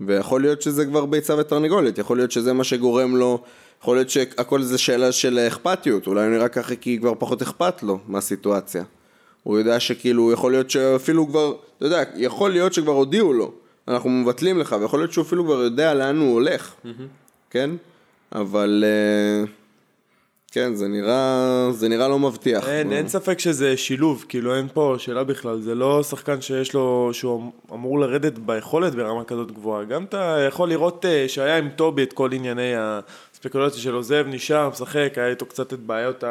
ויכול להיות שזה כבר ביצה ותרנגולת, יכול להיות שזה מה שגורם לו, יכול להיות שהכל זה שאלה של אכפתיות, אולי הוא נראה ככה כי כבר פחות אכפת לו מהסיטואציה. הוא יודע שכאילו, יכול להיות שאפילו כבר, אתה יודע, יכול להיות שכבר הודיעו לו, אנחנו מבטלים לך, ויכול להיות שהוא אפילו כבר יודע לאן הוא הולך, mm-hmm. כן? אבל... Uh... כן, זה נראה, זה נראה לא מבטיח. אין, אין ספק שזה שילוב, כאילו אין פה שאלה בכלל, זה לא שחקן שיש לו, שהוא אמור לרדת ביכולת ברמה כזאת גבוהה. גם אתה יכול לראות אה, שהיה עם טובי את כל ענייני הספקולציה של עוזב, נשאר, משחק, היה איתו קצת את בעיות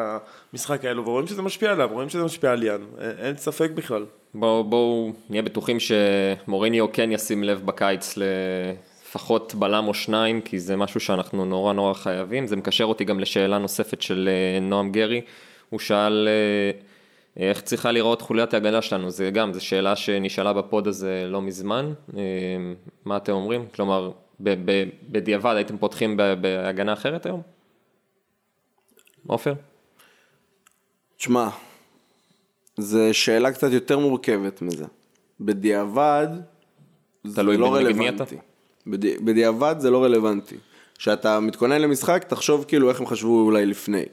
המשחק האלו, ורואים שזה משפיע עליו, רואים שזה משפיע על יאן, אין, אין ספק בכלל. בואו בוא, נהיה בטוחים שמוריניו כן ישים לב בקיץ ל... לפחות בלם או שניים, כי זה משהו שאנחנו נורא נורא חייבים. זה מקשר אותי גם לשאלה נוספת של אה, נועם גרי. הוא שאל אה, איך צריכה להיראות חוליית ההגנה שלנו. זה גם, זו שאלה שנשאלה בפוד הזה לא מזמן. אה, מה אתם אומרים? כלומר, בדיעבד הייתם פותחים בהגנה אחרת היום? עופר? תשמע, זו שאלה קצת יותר מורכבת מזה. בדיעבד, זה לא רלוונטי. בדיעבד זה לא רלוונטי. כשאתה מתכונן למשחק, תחשוב כאילו איך הם חשבו אולי לפני.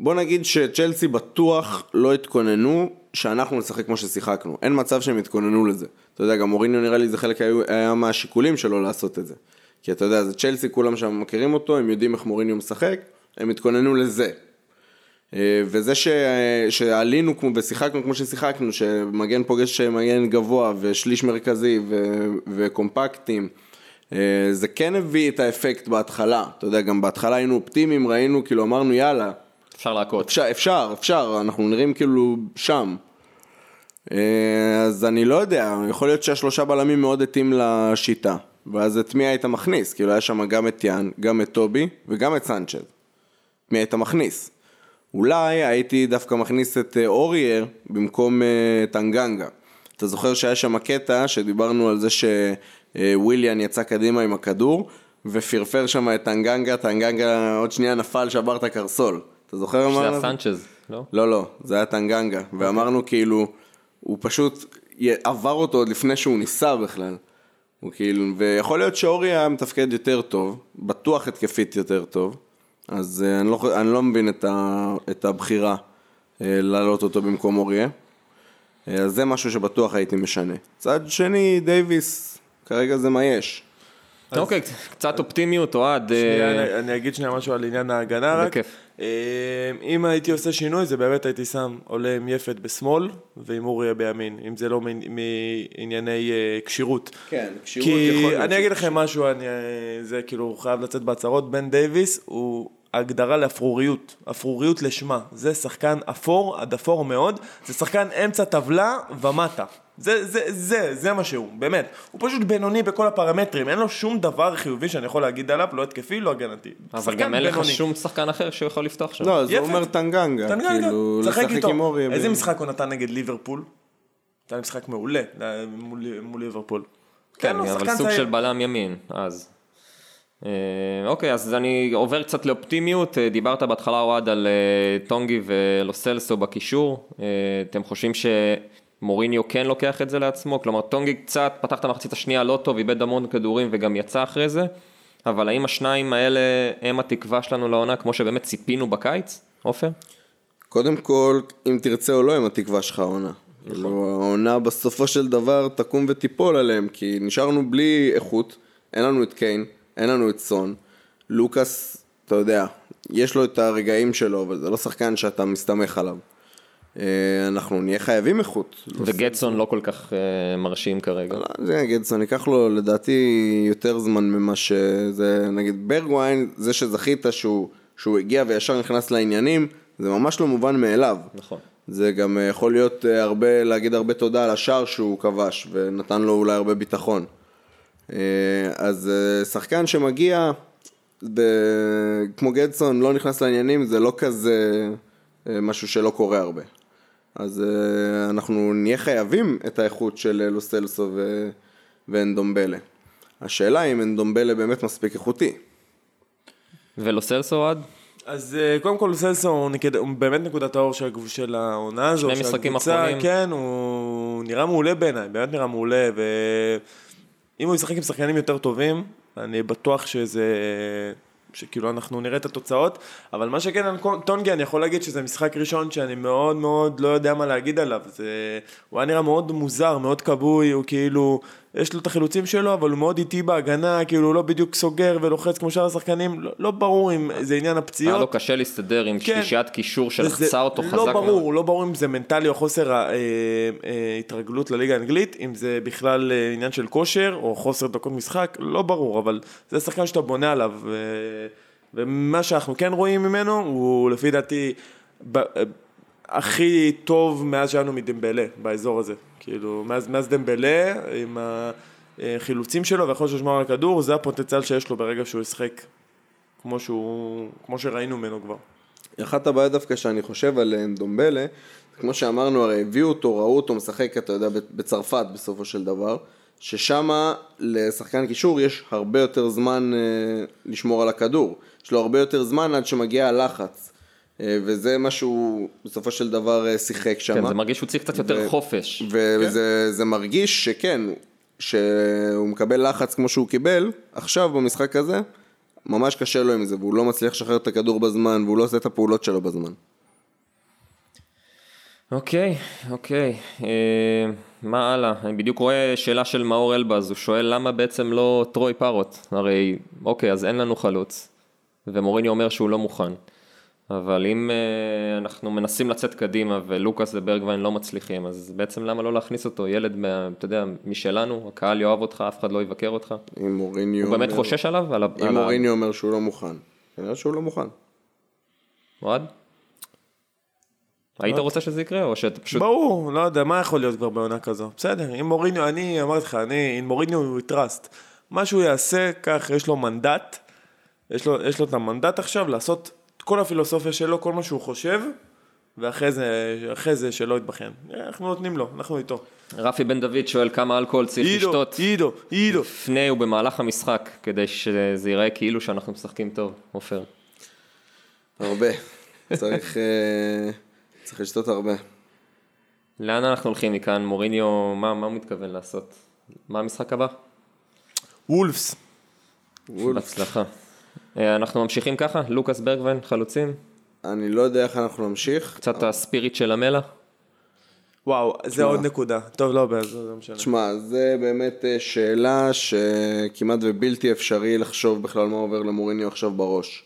בוא נגיד שצ'לסי בטוח לא התכוננו שאנחנו נשחק כמו ששיחקנו. אין מצב שהם התכוננו לזה. אתה יודע, גם מוריניו נראה לי זה חלק היה, מהשיקולים שלו לעשות את זה. כי אתה יודע, זה צ'לסי, כולם שם מכירים אותו, הם יודעים איך מוריניו משחק, הם התכוננו לזה. אה, וזה ש... שעלינו כמו ושיחקנו כמו ששיחקנו, שמגן פוגש מגן גבוה ושליש מרכזי ו... וקומפקטים, אה, זה כן הביא את האפקט בהתחלה, אתה יודע, גם בהתחלה היינו אופטימיים, ראינו, כאילו אמרנו יאללה. אפשר להכות. אפשר, אפשר, אפשר, אנחנו נראים כאילו שם. אה, אז אני לא יודע, יכול להיות שהשלושה בלמים מאוד התאים לשיטה, ואז את מי היית מכניס? כאילו היה שם גם את יאן, גם את טובי וגם את סנצ'ז. מי היית מכניס? אולי הייתי דווקא מכניס את אה, אורייר במקום אה, טנגנגה. אתה זוכר שהיה שם קטע שדיברנו על זה שוויליאן יצא קדימה עם הכדור ופרפר שם את טנגנגה, טנגנגה עוד שנייה נפל, שבר את הקרסול. אתה זוכר מה? זה היה סנצ'ז, לא? לא, לא, זה היה טנגנגה. Okay. ואמרנו כאילו, הוא פשוט עבר אותו עוד לפני שהוא ניסה בכלל. הוא כאילו, ויכול להיות שאורי היה מתפקד יותר טוב, בטוח התקפית יותר טוב. אז אה, אני לא, אני לא מבין את, ה, את הבחירה אה, להעלות אותו במקום אוריה. אה, אז זה משהו שבטוח הייתי משנה. צד שני, דייוויס, כרגע זה מה יש. אוקיי, קצת אופטימיות, אוהד. אני אגיד שנייה משהו על עניין ההגנה רק. בכיף. אם הייתי עושה שינוי, זה באמת הייתי שם עולה עם יפת בשמאל ועם אוריה בימין, אם זה לא מענייני כשירות. כן, כשירות יכול להיות. כי אני אגיד לכם משהו, זה כאילו חייב לצאת בהצהרות, בן דייוויס הוא הגדרה לאפרוריות, אפרוריות לשמה, זה שחקן אפור, עד אפור מאוד, זה שחקן אמצע טבלה ומטה. זה, זה, זה, זה מה שהוא, באמת. הוא פשוט בינוני בכל הפרמטרים, אין לו שום דבר חיובי שאני יכול להגיד עליו, לא התקפי, לא הגנתי. אבל גם אין לך שום שחקן אחר שיכול לפתוח שם. לא, זה אומר טנגנגה, כאילו, לשחק עם אורי. איזה משחק הוא נתן נגד ליברפול? נתן משחק מעולה מול, מול ליברפול. כן, אבל סוג של בלם ימין, אז. אה, אוקיי, אז אני עובר קצת לאופטימיות, אה, דיברת בהתחלה אוהד על אה, טונגי ולוסלסו בקישור, אתם חושבים שמוריניו כן לוקח את זה לעצמו? כלומר טונגי קצת פתח את המחצית השנייה לא טוב, איבד המון כדורים וגם יצא אחרי זה, אבל האם השניים האלה הם התקווה שלנו לעונה כמו שבאמת ציפינו בקיץ, עופר? קודם כל, אם תרצה או לא, הם התקווה שלך העונה. נכון. כאילו, העונה בסופו של דבר תקום ותיפול עליהם, כי נשארנו בלי איכות, אין לנו את קיין. אין לנו את סון. לוקאס, אתה יודע, יש לו את הרגעים שלו, אבל זה לא שחקן שאתה מסתמך עליו. אה, אנחנו נהיה חייבים איכות. וגדסון לא כל כך אה, מרשים כרגע. לא, זה גדסון ייקח לו לדעתי יותר זמן ממה שזה, נגיד ברגוויין, זה שזכית שהוא, שהוא הגיע וישר נכנס לעניינים, זה ממש לא מובן מאליו. נכון. זה גם יכול להיות הרבה, להגיד הרבה תודה על השער שהוא כבש ונתן לו אולי הרבה ביטחון. אה, אז אה, שחקן שמגיע, ב- כמו גדסון, לא נכנס לעניינים, זה לא כזה אה, משהו שלא קורה הרבה. אז אנחנו נהיה חייבים את האיכות של לוסלסו ו- ואנדומבלה. השאלה אם אנדומבלה באמת מספיק איכותי. ולוסלסו אוהד? אז קודם כל סלסו הוא, נקד... הוא באמת נקודת האור של, הגב- של העונה הזו. שני של משחקים הקבוצה, אחרונים. כן, הוא נראה מעולה בעיניי, באמת נראה מעולה, ואם הוא ישחק עם שחקנים יותר טובים, אני בטוח שזה... שכאילו אנחנו נראה את התוצאות, אבל מה שכן טונגי אני יכול להגיד שזה משחק ראשון שאני מאוד מאוד לא יודע מה להגיד עליו, זה... הוא היה נראה מאוד מוזר, מאוד כבוי, הוא כאילו, יש לו את החילוצים שלו, אבל הוא מאוד איטי בהגנה, כאילו הוא לא בדיוק סוגר ולוחץ כמו שאר השחקנים, לא, לא ברור אם זה עניין הפציעות. היה לו קשה להסתדר עם כן. שלישיית קישור שלחצה אותו חזק לא ברור, מאוד. לא ברור אם זה מנטלי או חוסר אה, אה, התרגלות לליגה האנגלית, אם זה בכלל אה, עניין של כושר או חוסר דקות משחק, לא ברור, אבל זה שחקן שאתה בונה עליו. ו... ומה שאנחנו כן רואים ממנו, הוא לפי דעתי ב... אה, הכי טוב מאז שהיינו מדמבלה באזור הזה. כאילו, מאז, מאז דמבלה, עם החילוצים שלו והיכולת שלו לשמור על הכדור, זה הפוטנציאל שיש לו ברגע שהוא ישחק כמו, שהוא, כמו שראינו ממנו כבר. אחת הבעיות דווקא שאני חושב על אנדומבלה, כמו שאמרנו, הרי הביאו אותו, ראו אותו משחק, אתה יודע, בצרפת בסופו של דבר, ששם לשחקן קישור יש הרבה יותר זמן אה, לשמור על הכדור. יש לו הרבה יותר זמן עד שמגיע הלחץ. אה, וזה מה שהוא בסופו של דבר אה, שיחק שם. כן, זה מרגיש שהוא צריך קצת יותר ו- חופש. וזה זה מרגיש שכן, שהוא מקבל לחץ כמו שהוא קיבל, עכשיו במשחק הזה, ממש קשה לו עם זה, והוא לא מצליח לשחרר את הכדור בזמן, והוא לא עושה את הפעולות שלו בזמן. אוקיי, אוקיי. אה, מה הלאה? אני בדיוק רואה שאלה של מאור אלבז, הוא שואל למה בעצם לא טרוי פארוט? הרי, אוקיי, אז אין לנו חלוץ, ומוריני אומר שהוא לא מוכן. אבל אם אה, אנחנו מנסים לצאת קדימה ולוקאס וברגווין לא מצליחים, אז בעצם למה לא להכניס אותו? ילד, מה, אתה יודע, משלנו, הקהל יאהב אותך, אף אחד לא יבקר אותך. אם מוריניו הוא באמת אומר- חושש עליו? על ה... אם על ה- מוריניו אומר שהוא לא מוכן. כנראה שהוא לא מוכן. אוהד? היית רוצה שזה יקרה, או שאתה פשוט... ברור, לא יודע, מה יכול להיות כבר בעונה כזו? בסדר, אם מוריניו, אני אמרתי לך, אני, אם מוריניו הוא טראסט, מה שהוא יעשה, כך, יש לו מנדט, יש לו, יש לו את המנדט עכשיו לעשות כל הפילוסופיה שלו, כל מה שהוא חושב, ואחרי זה, אחרי זה שלא יתבחן. אנחנו נותנים לו, אנחנו איתו. רפי בן דוד שואל כמה אלכוהול צריך עידו, לשתות עידו, עידו. לפני ובמהלך המשחק, כדי שזה ייראה כאילו שאנחנו משחקים טוב, עופר. הרבה. צריך, אה, צריך לשתות הרבה. לאן אנחנו הולכים מכאן? מוריניו, מה, מה הוא מתכוון לעשות? מה המשחק הבא? וולפס. בהצלחה. אה, אנחנו ממשיכים ככה? לוקאס ברגווין, חלוצים? אני לא יודע איך אנחנו נמשיך. קצת הספיריט של המלע? וואו, זה עוד נקודה. טוב, לא, זה לא משנה. תשמע, זה באמת אה, שאלה שכמעט ובלתי אפשרי לחשוב בכלל מה עובר למוריניו עכשיו בראש.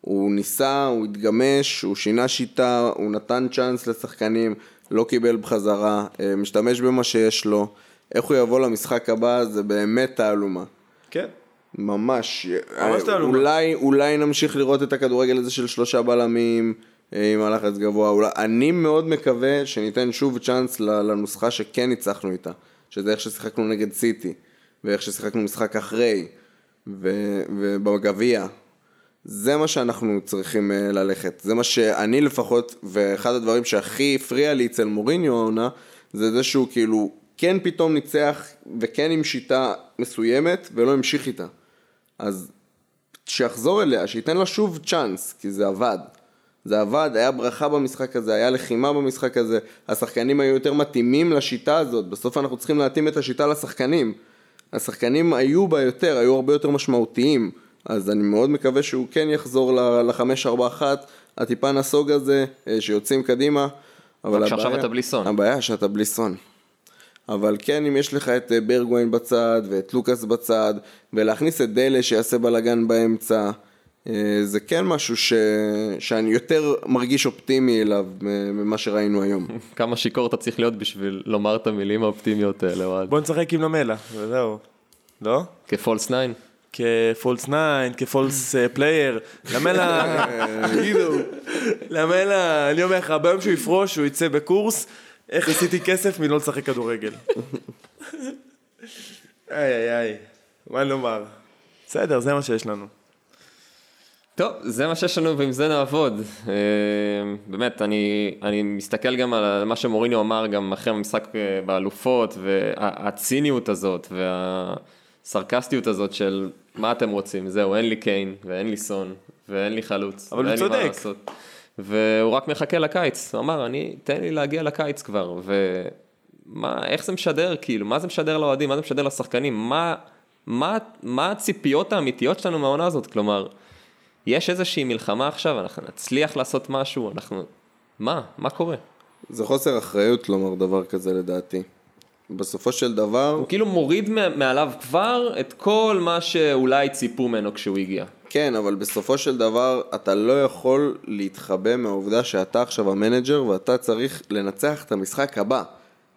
הוא ניסה, הוא התגמש, הוא שינה שיטה, הוא נתן צ'אנס לשחקנים, לא קיבל בחזרה, אה, משתמש במה שיש לו. איך הוא יבוא למשחק הבא זה באמת תעלומה. כן. ממש. ממש תעלומה. אולי, אולי נמשיך לראות את הכדורגל הזה של שלושה בלמים אה, עם הלחץ גבוה. אולי, אני מאוד מקווה שניתן שוב צ'אנס לנוסחה שכן ניצחנו איתה. שזה איך ששיחקנו נגד סיטי, ואיך ששיחקנו משחק אחרי, ו- ובגביע. זה מה שאנחנו צריכים אה, ללכת. זה מה שאני לפחות, ואחד הדברים שהכי הפריע לי אצל מוריניו העונה, זה זה שהוא כאילו כן פתאום ניצח, וכן עם שיטה מסוימת, ולא המשיך איתה. אז שיחזור אליה, שייתן לה שוב צ'אנס, כי זה עבד. זה עבד, היה ברכה במשחק הזה, היה לחימה במשחק הזה, השחקנים היו יותר מתאימים לשיטה הזאת, בסוף אנחנו צריכים להתאים את השיטה לשחקנים. השחקנים היו בה יותר, היו הרבה יותר משמעותיים, אז אני מאוד מקווה שהוא כן יחזור ל-5-4-1, הטיפה נסוג הזה, אה, שיוצאים קדימה. אבל רק שעכשיו הבעיה- אתה בלי סון. הבעיה שאתה בלי סון. אבל כן, אם יש לך את אה, ברגווין בצד, ואת לוקאס בצד, ולהכניס את דלה שיעשה בלאגן באמצע, אה, זה כן משהו ש... שאני יותר מרגיש אופטימי אליו ממה שראינו היום. [laughs] כמה שיכור אתה צריך להיות בשביל לומר את המילים האופטימיות האלה, אוהד? בוא נשחק עם למלה, וזהו. לא? כפולס 9? כ false 9, כ false אה, player, למלה, למלה, [laughs] אני אומר לך, ביום שהוא יפרוש, הוא יצא בקורס, איך עשיתי כסף בלי לשחק כדורגל. איי איי איי. מה נאמר? בסדר, זה מה שיש לנו. טוב, זה מה שיש לנו ועם זה נעבוד. אה, באמת, אני, אני מסתכל גם על מה שמוריניו אמר גם אחרי המשחק אה, באלופות, והציניות הזאת, והסרקסטיות הזאת של מה אתם רוצים, זהו, אין לי קיין, ואין לי סון, ואין לי חלוץ. אבל הוא צודק. והוא רק מחכה לקיץ, הוא אמר, אני, תן לי להגיע לקיץ כבר, ומה, איך זה משדר, כאילו, מה זה משדר לאוהדים, מה זה משדר לשחקנים, מה, מה, מה הציפיות האמיתיות שלנו מהעונה הזאת, כלומר, יש איזושהי מלחמה עכשיו, אנחנו נצליח לעשות משהו, אנחנו... מה? מה קורה? זה חוסר אחריות לומר דבר כזה לדעתי. בסופו של דבר, הוא כאילו מוריד מעליו כבר את כל מה שאולי ציפו ממנו כשהוא הגיע. כן, אבל בסופו של דבר אתה לא יכול להתחבא מהעובדה שאתה עכשיו המנג'ר ואתה צריך לנצח את המשחק הבא.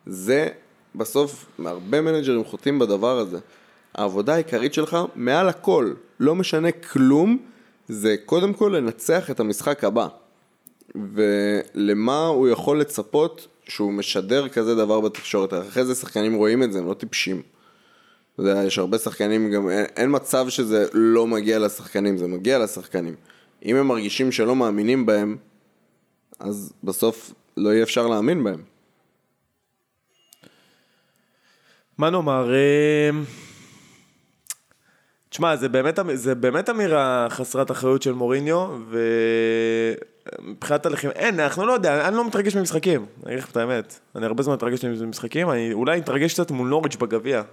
זה בסוף, הרבה מנג'רים חוטאים בדבר הזה. העבודה העיקרית שלך, מעל הכל, לא משנה כלום, זה קודם כל לנצח את המשחק הבא. ולמה הוא יכול לצפות שהוא משדר כזה דבר בתקשורת. אחרי זה שחקנים רואים את זה, הם לא טיפשים. אתה יודע, יש הרבה שחקנים, גם אין, אין מצב שזה לא מגיע לשחקנים, זה מגיע לשחקנים. אם הם מרגישים שלא מאמינים בהם, אז בסוף לא יהיה אפשר להאמין בהם. מה נאמר? אה, תשמע, זה באמת, זה באמת אמירה חסרת אחריות של מוריניו, ומבחינת הלחימה, אין, אנחנו לא יודע, אני לא מתרגש ממשחקים, אני אגיד לך את האמת. אני הרבה זמן מתרגש ממשחקים, אני אולי אתרגש קצת מול נוריץ' בגביע.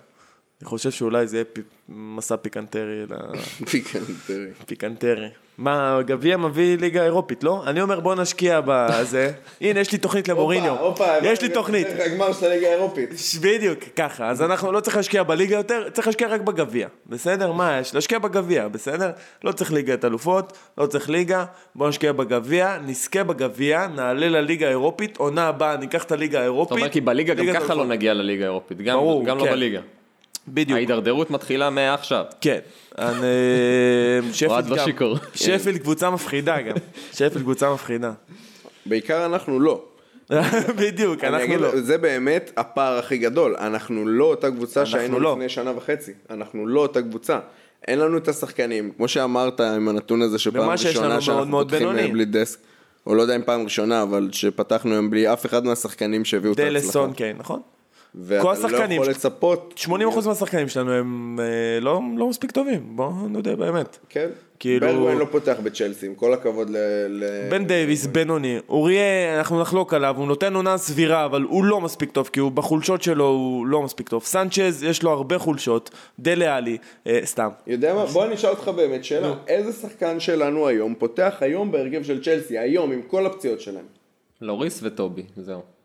אני חושב שאולי זה יהיה פי, מסע פיקנטרי, ל... [laughs] פיקנטרי. פיקנטרי. מה, גביע מביא ליגה אירופית, לא? אני אומר בוא נשקיע בזה. [laughs] הנה, יש לי תוכנית למוריניו. יש לי תוכנית. הגמר של הליגה האירופית. בדיוק, ככה. אז אנחנו לא צריך להשקיע בליגה יותר, צריך להשקיע רק בגביע. בסדר? מה יש? להשקיע בגביע, בסדר? לא צריך ליגת אלופות, לא צריך ליגה, בוא נשקיע בגביע, נזכה בגביע, נעלה לליגה האירופית, עונה הבאה ניקח את הליגה אתה האירופית. אומר כי בליגה גם ככה לא. נגיע לליגה האירופית, גם, ברור, גם לא כן. בליגה. בדיוק. ההידרדרות מתחילה מעכשיו. כן. אני- [laughs] שפילד אוהד גם. בשיכור. [laughs] שפילד קבוצה מפחידה גם. שפילד קבוצה מפחידה. בעיקר אנחנו לא. [laughs] בדיוק, אנחנו אגיד, לא. זה באמת הפער הכי גדול. אנחנו לא אותה קבוצה שהיינו לא. לפני שנה וחצי. אנחנו לא אותה קבוצה. אין לנו את השחקנים, כמו שאמרת עם הנתון הזה שפעם ראשונה מאוד שאנחנו מאוד פותחים בינוני. אה, בלי דסק, או לא יודע אם פעם ראשונה, אבל שפתחנו היום בלי אף אחד מהשחקנים שהביאו את ההצלחה. דלסון, כן, נכון? ואתה כל לא יכול לצפות. 80% מהשחקנים שלנו הם אה, לא, לא מספיק טובים, בואו נודה באמת. כן. כאילו- ברגווין לא פותח בצ'לסי, עם כל הכבוד ל... ל- בן דייוויס, בינוני, אוריה, אנחנו נחלוק עליו, הוא נותן עונה סבירה, אבל הוא לא מספיק טוב, כי הוא בחולשות שלו הוא לא מספיק טוב. סנצ'ז, יש לו הרבה חולשות, דלה עלי, אה, סתם. יודע מה? בוא אני אשאל אותך באמת שאלה. איזה שחקן שלנו היום פותח היום בהרכב של צ'לסי, היום, עם כל הפציעות שלהם? לוריס וטובי, זהו.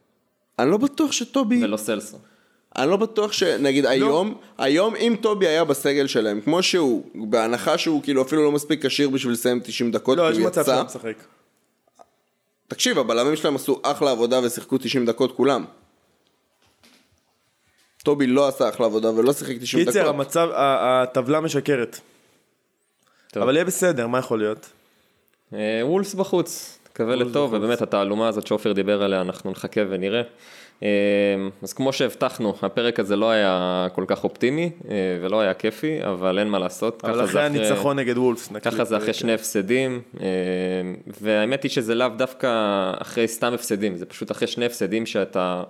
אני לא בטוח שטובי... ולא סלסו. אני לא בטוח שנגיד היום, היום אם טובי היה בסגל שלהם, כמו שהוא, בהנחה שהוא כאילו אפילו לא מספיק כשיר בשביל לסיים 90 דקות, לא, יש מצב שהוא משחק. תקשיב, הבלמים שלהם עשו אחלה עבודה ושיחקו 90 דקות כולם. טובי לא עשה אחלה עבודה ולא שיחק 90 קיצר, דקות. המצב, ה- הטבלה משקרת. טוב. אבל יהיה בסדר, מה יכול להיות? אה, וולס בחוץ, תקווה לטוב, ובאמת התעלומה הזאת שעופר דיבר עליה, אנחנו נחכה ונראה. אה, אז כמו שהבטחנו, הפרק הזה לא היה כל כך אופטימי, אה, ולא היה כיפי, אבל אין מה לעשות. אבל אחרי הניצחון נגד וולפס, ככה זה אחרי אה, שני הפסדים, אה, והאמת היא שזה לאו דווקא אחרי סתם הפסדים, זה פשוט אחרי שני הפסדים שאתה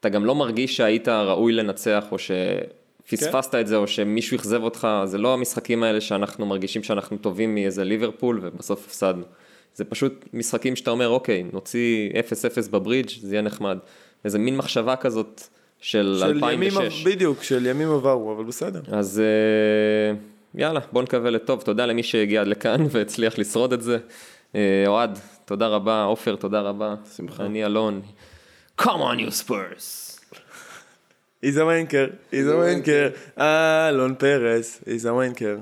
אתה גם לא מרגיש שהיית ראוי לנצח, או שפספסת את זה, או שמישהו אכזב אותך, זה לא המשחקים האלה שאנחנו מרגישים שאנחנו טובים מאיזה ליברפול, ובסוף הפסדנו. זה פשוט משחקים שאתה אומר, אוקיי, נוציא 0-0 בברידג', זה יהיה נחמד. איזה מין מחשבה כזאת של של ימים, 2006. בדיוק, של ימים עברו, אבל בסדר. אז אה, יאללה, בוא נקווה לטוב. תודה למי שהגיע עד לכאן [laughs] והצליח לשרוד את זה. אה, אוהד, תודה רבה. עופר, תודה רבה. שמחה. אני אלון. Come on you spurs. איזה מיינקר, איזה מיינקר, אלון פרס, איזה מיינקר.